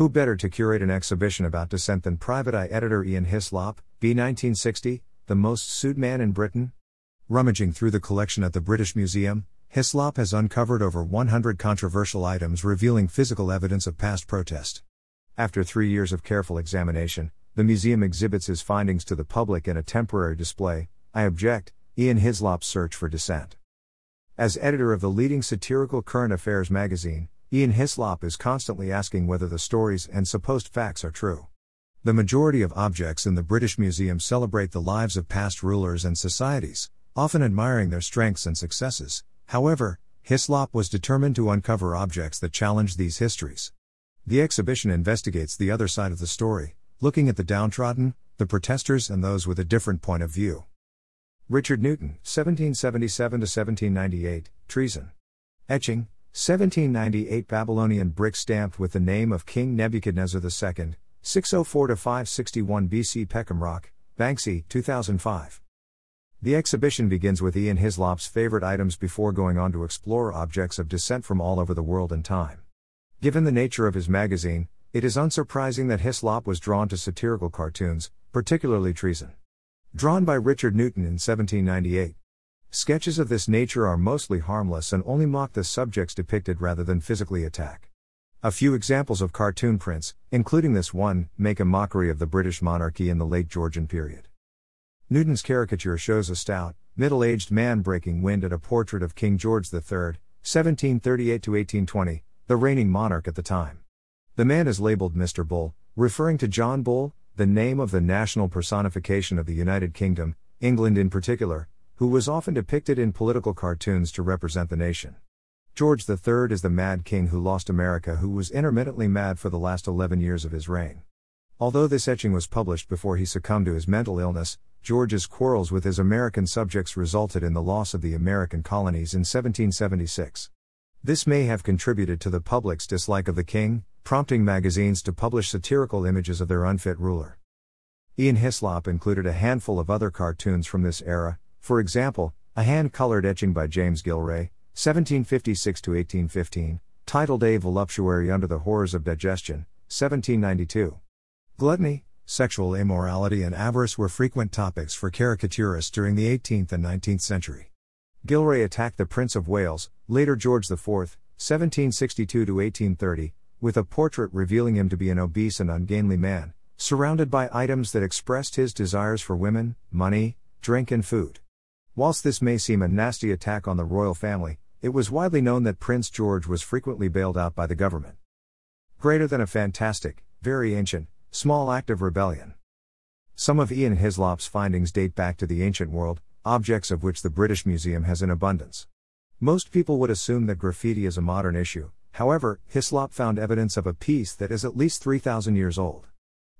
Who better to curate an exhibition about dissent than Private Eye editor Ian Hislop, B. 1960, the most sued man in Britain? Rummaging through the collection at the British Museum, Hislop has uncovered over 100 controversial items revealing physical evidence of past protest. After three years of careful examination, the museum exhibits his findings to the public in a temporary display. I object, Ian Hislop's search for dissent. As editor of the leading satirical current affairs magazine, Ian Hislop is constantly asking whether the stories and supposed facts are true. The majority of objects in the British Museum celebrate the lives of past rulers and societies, often admiring their strengths and successes. However, Hislop was determined to uncover objects that challenge these histories. The exhibition investigates the other side of the story, looking at the downtrodden, the protesters, and those with a different point of view. Richard Newton, 1777 1798, Treason. Etching, 1798 Babylonian brick stamped with the name of King Nebuchadnezzar II, 604 561 BC Peckham Rock, Banksy, 2005. The exhibition begins with Ian Hislop's favorite items before going on to explore objects of dissent from all over the world and time. Given the nature of his magazine, it is unsurprising that Hislop was drawn to satirical cartoons, particularly treason. Drawn by Richard Newton in 1798. Sketches of this nature are mostly harmless and only mock the subjects depicted rather than physically attack. A few examples of cartoon prints, including this one, make a mockery of the British monarchy in the late Georgian period. Newton's caricature shows a stout, middle aged man breaking wind at a portrait of King George III, 1738 1820, the reigning monarch at the time. The man is labeled Mr. Bull, referring to John Bull, the name of the national personification of the United Kingdom, England in particular, who was often depicted in political cartoons to represent the nation. George III is the mad king who lost America, who was intermittently mad for the last 11 years of his reign. Although this etching was published before he succumbed to his mental illness, George's quarrels with his American subjects resulted in the loss of the American colonies in 1776. This may have contributed to the public's dislike of the king, prompting magazines to publish satirical images of their unfit ruler. Ian Hislop included a handful of other cartoons from this era, for example, a hand colored etching by James Gillray, 1756 1815, titled A Voluptuary Under the Horrors of Digestion, 1792. Gluttony, sexual immorality and avarice were frequent topics for caricaturists during the 18th and 19th century. Gillray attacked the Prince of Wales, later George IV, 1762 1830, with a portrait revealing him to be an obese and ungainly man, surrounded by items that expressed his desires for women, money, drink, and food. Whilst this may seem a nasty attack on the royal family, it was widely known that Prince George was frequently bailed out by the government. Greater than a fantastic, very ancient, Small act of rebellion. Some of Ian Hislop's findings date back to the ancient world, objects of which the British Museum has in abundance. Most people would assume that graffiti is a modern issue, however, Hislop found evidence of a piece that is at least 3,000 years old.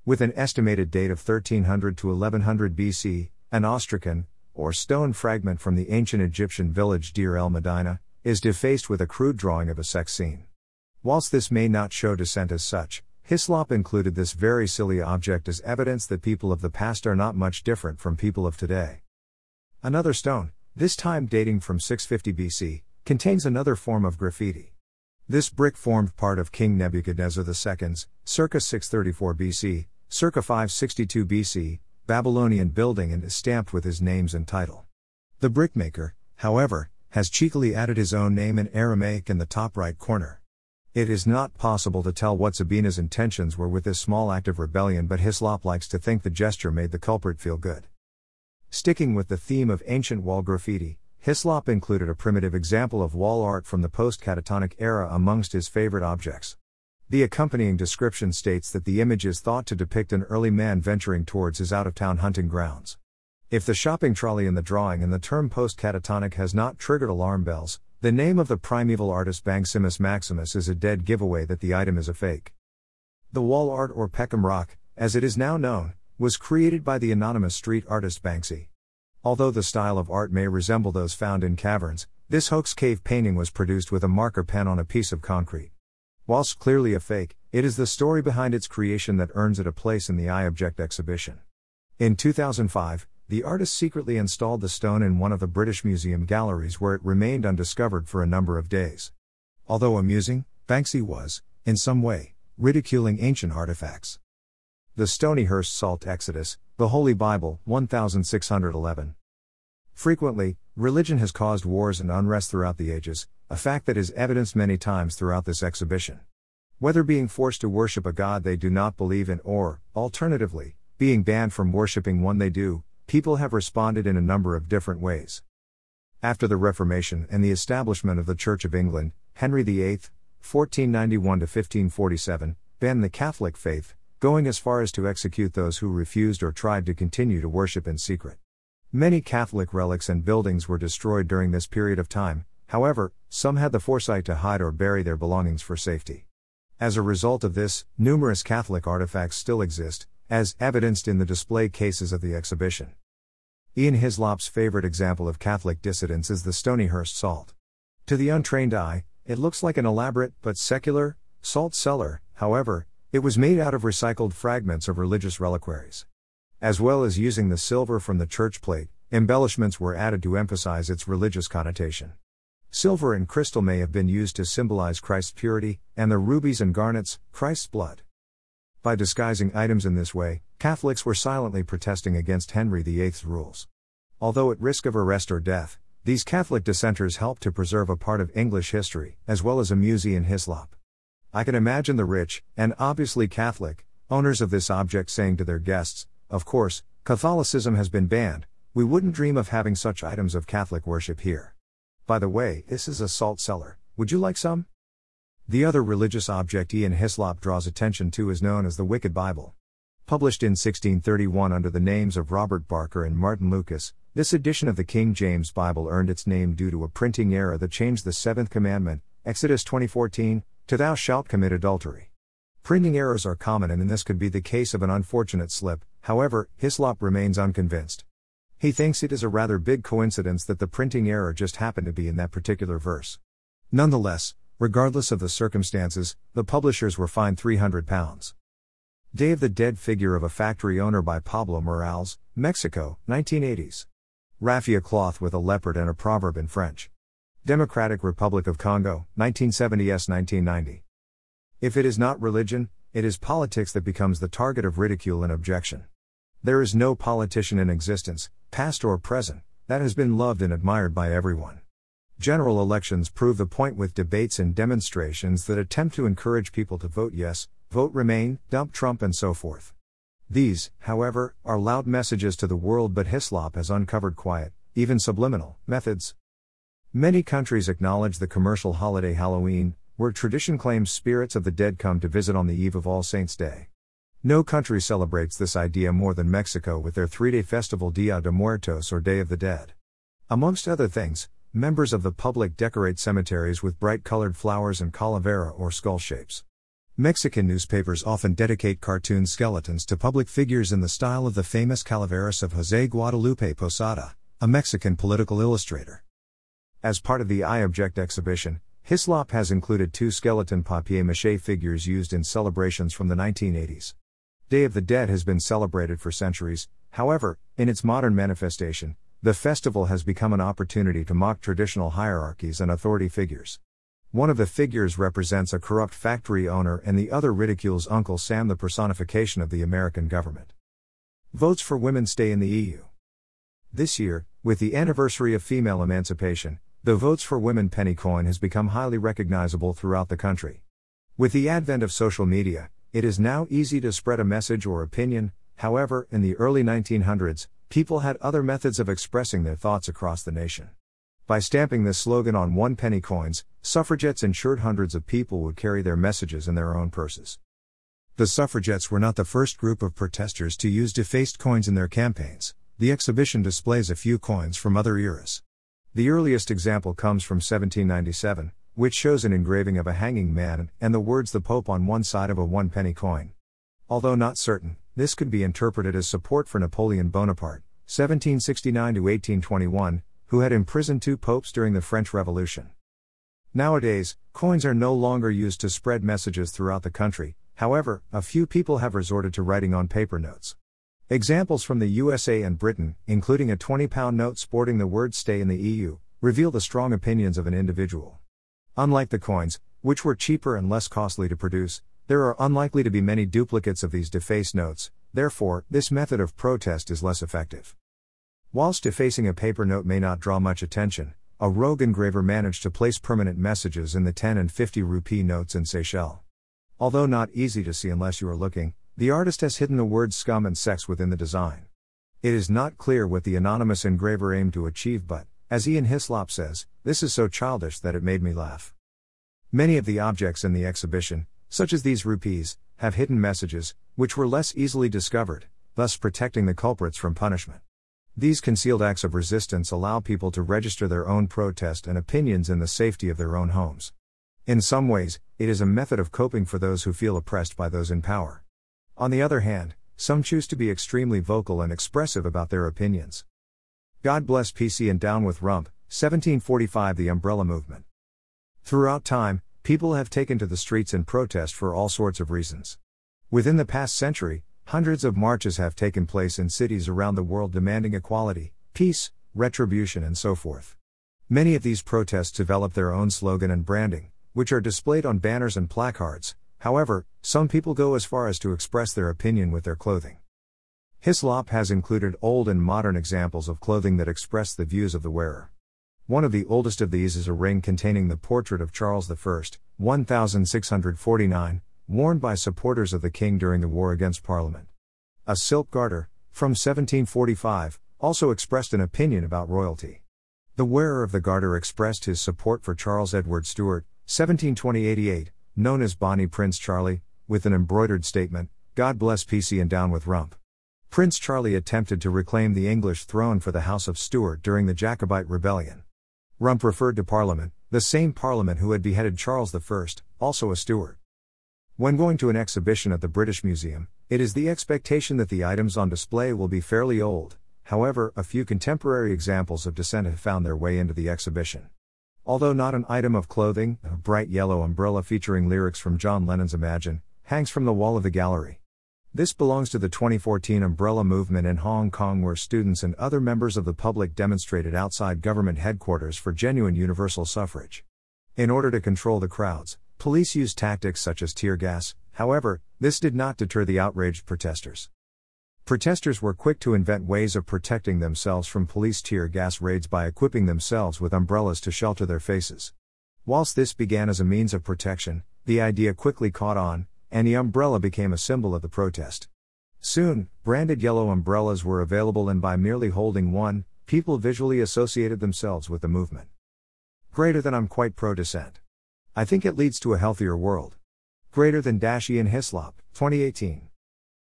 With an estimated date of 1300 to 1100 BC, an ostracon, or stone fragment from the ancient Egyptian village Deir el Medina, is defaced with a crude drawing of a sex scene. Whilst this may not show dissent as such, Hislop included this very silly object as evidence that people of the past are not much different from people of today. Another stone, this time dating from 650 BC, contains another form of graffiti. This brick formed part of King Nebuchadnezzar II's, circa 634 BC, circa 562 BC, Babylonian building and is stamped with his names and title. The brickmaker, however, has cheekily added his own name in Aramaic in the top right corner. It is not possible to tell what Sabina's intentions were with this small act of rebellion, but Hislop likes to think the gesture made the culprit feel good. Sticking with the theme of ancient wall graffiti, Hislop included a primitive example of wall art from the post catatonic era amongst his favorite objects. The accompanying description states that the image is thought to depict an early man venturing towards his out of town hunting grounds. If the shopping trolley in the drawing and the term post catatonic has not triggered alarm bells, the name of the primeval artist Banksymus Maximus is a dead giveaway that the item is a fake. The wall art or Peckham Rock, as it is now known, was created by the anonymous street artist Banksy. Although the style of art may resemble those found in caverns, this hoax cave painting was produced with a marker pen on a piece of concrete. Whilst clearly a fake, it is the story behind its creation that earns it a place in the I Object exhibition. In 2005, the artist secretly installed the stone in one of the British Museum galleries where it remained undiscovered for a number of days. Although amusing, Banksy was, in some way, ridiculing ancient artifacts. The Stonyhurst Salt Exodus, the Holy Bible, 1611. Frequently, religion has caused wars and unrest throughout the ages, a fact that is evidenced many times throughout this exhibition. Whether being forced to worship a god they do not believe in or, alternatively, being banned from worshipping one they do, people have responded in a number of different ways. After the Reformation and the establishment of the Church of England, Henry VIII, 1491 1547, banned the Catholic faith, going as far as to execute those who refused or tried to continue to worship in secret. Many Catholic relics and buildings were destroyed during this period of time, however, some had the foresight to hide or bury their belongings for safety. As a result of this, numerous Catholic artifacts still exist, as evidenced in the display cases of the exhibition. Ian Hislop's favorite example of Catholic dissidence is the Stonyhurst salt. To the untrained eye, it looks like an elaborate, but secular, salt cellar, however, it was made out of recycled fragments of religious reliquaries. As well as using the silver from the church plate, embellishments were added to emphasize its religious connotation. Silver and crystal may have been used to symbolize Christ's purity, and the rubies and garnets, Christ's blood. By disguising items in this way, Catholics were silently protesting against Henry VIII's rules. Although at risk of arrest or death, these Catholic dissenters helped to preserve a part of English history, as well as a museum in Hislop. I can imagine the rich, and obviously Catholic, owners of this object saying to their guests, Of course, Catholicism has been banned, we wouldn't dream of having such items of Catholic worship here. By the way, this is a salt cellar. Would you like some? The other religious object Ian Hislop draws attention to is known as the Wicked Bible. Published in 1631 under the names of Robert Barker and Martin Lucas, this edition of the King James Bible earned its name due to a printing error that changed the seventh commandment, Exodus 20:14, to Thou shalt commit adultery. Printing errors are common and in this could be the case of an unfortunate slip, however, Hislop remains unconvinced. He thinks it is a rather big coincidence that the printing error just happened to be in that particular verse. Nonetheless, regardless of the circumstances, the publishers were fined £300. Day of the Dead figure of a factory owner by Pablo Morales, Mexico, 1980s. Raffia cloth with a leopard and a proverb in French. Democratic Republic of Congo, 1970s 1990. If it is not religion, it is politics that becomes the target of ridicule and objection. There is no politician in existence, past or present, that has been loved and admired by everyone. General elections prove the point with debates and demonstrations that attempt to encourage people to vote yes, vote remain, dump Trump, and so forth. These, however, are loud messages to the world, but Hislop has uncovered quiet, even subliminal, methods. Many countries acknowledge the commercial holiday Halloween, where tradition claims spirits of the dead come to visit on the eve of All Saints' Day. No country celebrates this idea more than Mexico with their three day festival Dia de Muertos or Day of the Dead. Amongst other things, members of the public decorate cemeteries with bright colored flowers and calavera or skull shapes. Mexican newspapers often dedicate cartoon skeletons to public figures in the style of the famous Calaveras of José Guadalupe Posada, a Mexican political illustrator. As part of the I Object exhibition, Hislop has included two skeleton papier mache figures used in celebrations from the 1980s. Day of the Dead has been celebrated for centuries, however, in its modern manifestation, the festival has become an opportunity to mock traditional hierarchies and authority figures. One of the figures represents a corrupt factory owner and the other ridicules Uncle Sam, the personification of the American government. Votes for women stay in the EU. This year, with the anniversary of female emancipation, the Votes for Women penny coin has become highly recognizable throughout the country. With the advent of social media, it is now easy to spread a message or opinion, however, in the early 1900s, people had other methods of expressing their thoughts across the nation. By stamping this slogan on one penny coins, suffragettes ensured hundreds of people would carry their messages in their own purses. The suffragettes were not the first group of protesters to use defaced coins in their campaigns. The exhibition displays a few coins from other eras. The earliest example comes from 1797, which shows an engraving of a hanging man and the words the Pope on one side of a one penny coin. Although not certain, this could be interpreted as support for Napoleon Bonaparte, 1769 1821, who had imprisoned two popes during the French Revolution. Nowadays, coins are no longer used to spread messages throughout the country, however, a few people have resorted to writing on paper notes. Examples from the USA and Britain, including a 20 pound note sporting the word stay in the EU, reveal the strong opinions of an individual. Unlike the coins, which were cheaper and less costly to produce, There are unlikely to be many duplicates of these defaced notes, therefore, this method of protest is less effective. Whilst defacing a paper note may not draw much attention, a rogue engraver managed to place permanent messages in the 10 and 50 rupee notes in Seychelles. Although not easy to see unless you are looking, the artist has hidden the words scum and sex within the design. It is not clear what the anonymous engraver aimed to achieve, but, as Ian Hislop says, this is so childish that it made me laugh. Many of the objects in the exhibition, such as these rupees, have hidden messages, which were less easily discovered, thus protecting the culprits from punishment. These concealed acts of resistance allow people to register their own protest and opinions in the safety of their own homes. In some ways, it is a method of coping for those who feel oppressed by those in power. On the other hand, some choose to be extremely vocal and expressive about their opinions. God bless PC and down with Rump, 1745 The Umbrella Movement. Throughout time, people have taken to the streets in protest for all sorts of reasons. Within the past century, hundreds of marches have taken place in cities around the world demanding equality, peace, retribution, and so forth. Many of these protests develop their own slogan and branding, which are displayed on banners and placards, However, some people go as far as to express their opinion with their clothing. Hislop has included old and modern examples of clothing that express the views of the wearer. One of the oldest of these is a ring containing the portrait of Charles I, 1649, worn by supporters of the king during the war against Parliament. A silk garter, from 1745, also expressed an opinion about royalty. The wearer of the garter expressed his support for Charles Edward Stuart, 1720 known as Bonnie Prince Charlie, with an embroidered statement God bless PC and down with rump. Prince Charlie attempted to reclaim the English throne for the House of Stuart during the Jacobite Rebellion. Rump referred to Parliament, the same Parliament who had beheaded Charles I, also a Stuart. When going to an exhibition at the British Museum, it is the expectation that the items on display will be fairly old, however, a few contemporary examples of dissent have found their way into the exhibition. Although not an item of clothing, a bright yellow umbrella featuring lyrics from John Lennon's Imagine hangs from the wall of the gallery. This belongs to the 2014 umbrella movement in Hong Kong, where students and other members of the public demonstrated outside government headquarters for genuine universal suffrage. In order to control the crowds, police used tactics such as tear gas, however, this did not deter the outraged protesters. Protesters were quick to invent ways of protecting themselves from police tear gas raids by equipping themselves with umbrellas to shelter their faces. Whilst this began as a means of protection, the idea quickly caught on, and the umbrella became a symbol of the protest. Soon, branded yellow umbrellas were available, and by merely holding one, people visually associated themselves with the movement. Greater than I'm quite pro dissent. I think it leads to a healthier world. Greater than Dash Ian Hislop, 2018.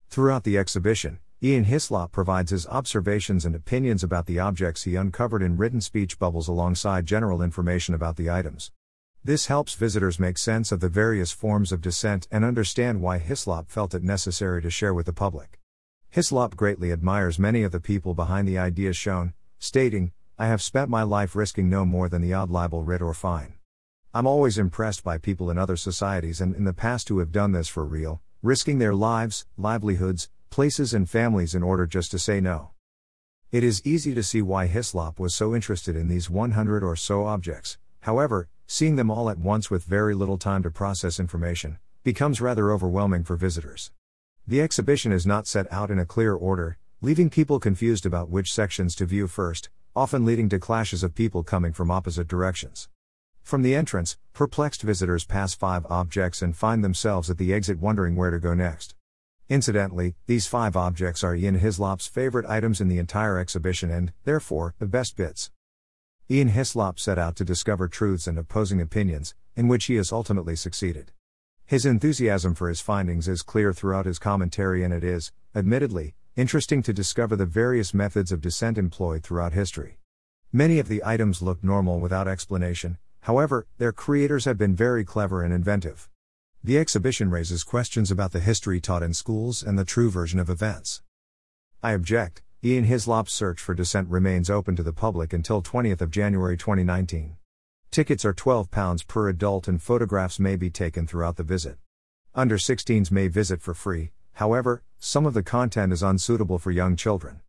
Throughout the exhibition, Ian Hislop provides his observations and opinions about the objects he uncovered in written speech bubbles alongside general information about the items. This helps visitors make sense of the various forms of dissent and understand why Hislop felt it necessary to share with the public. Hislop greatly admires many of the people behind the ideas shown, stating, I have spent my life risking no more than the odd libel writ or fine. I'm always impressed by people in other societies and in the past who have done this for real, risking their lives, livelihoods, places, and families in order just to say no. It is easy to see why Hislop was so interested in these 100 or so objects, however, seeing them all at once with very little time to process information becomes rather overwhelming for visitors. The exhibition is not set out in a clear order, leaving people confused about which sections to view first, often leading to clashes of people coming from opposite directions. From the entrance, perplexed visitors pass five objects and find themselves at the exit wondering where to go next. Incidentally, these five objects are Ian Hislop's favorite items in the entire exhibition and, therefore, the best bits. Ian Hislop set out to discover truths and opposing opinions, in which he has ultimately succeeded. His enthusiasm for his findings is clear throughout his commentary, and it is, admittedly, interesting to discover the various methods of dissent employed throughout history. Many of the items look normal without explanation, However, their creators have been very clever and inventive. The exhibition raises questions about the history taught in schools and the true version of events. I object. Ian Hislop's search for dissent remains open to the public until 20th of January 2019. Tickets are £12 per adult and photographs may be taken throughout the visit. Under 16s may visit for free, however, some of the content is unsuitable for young children.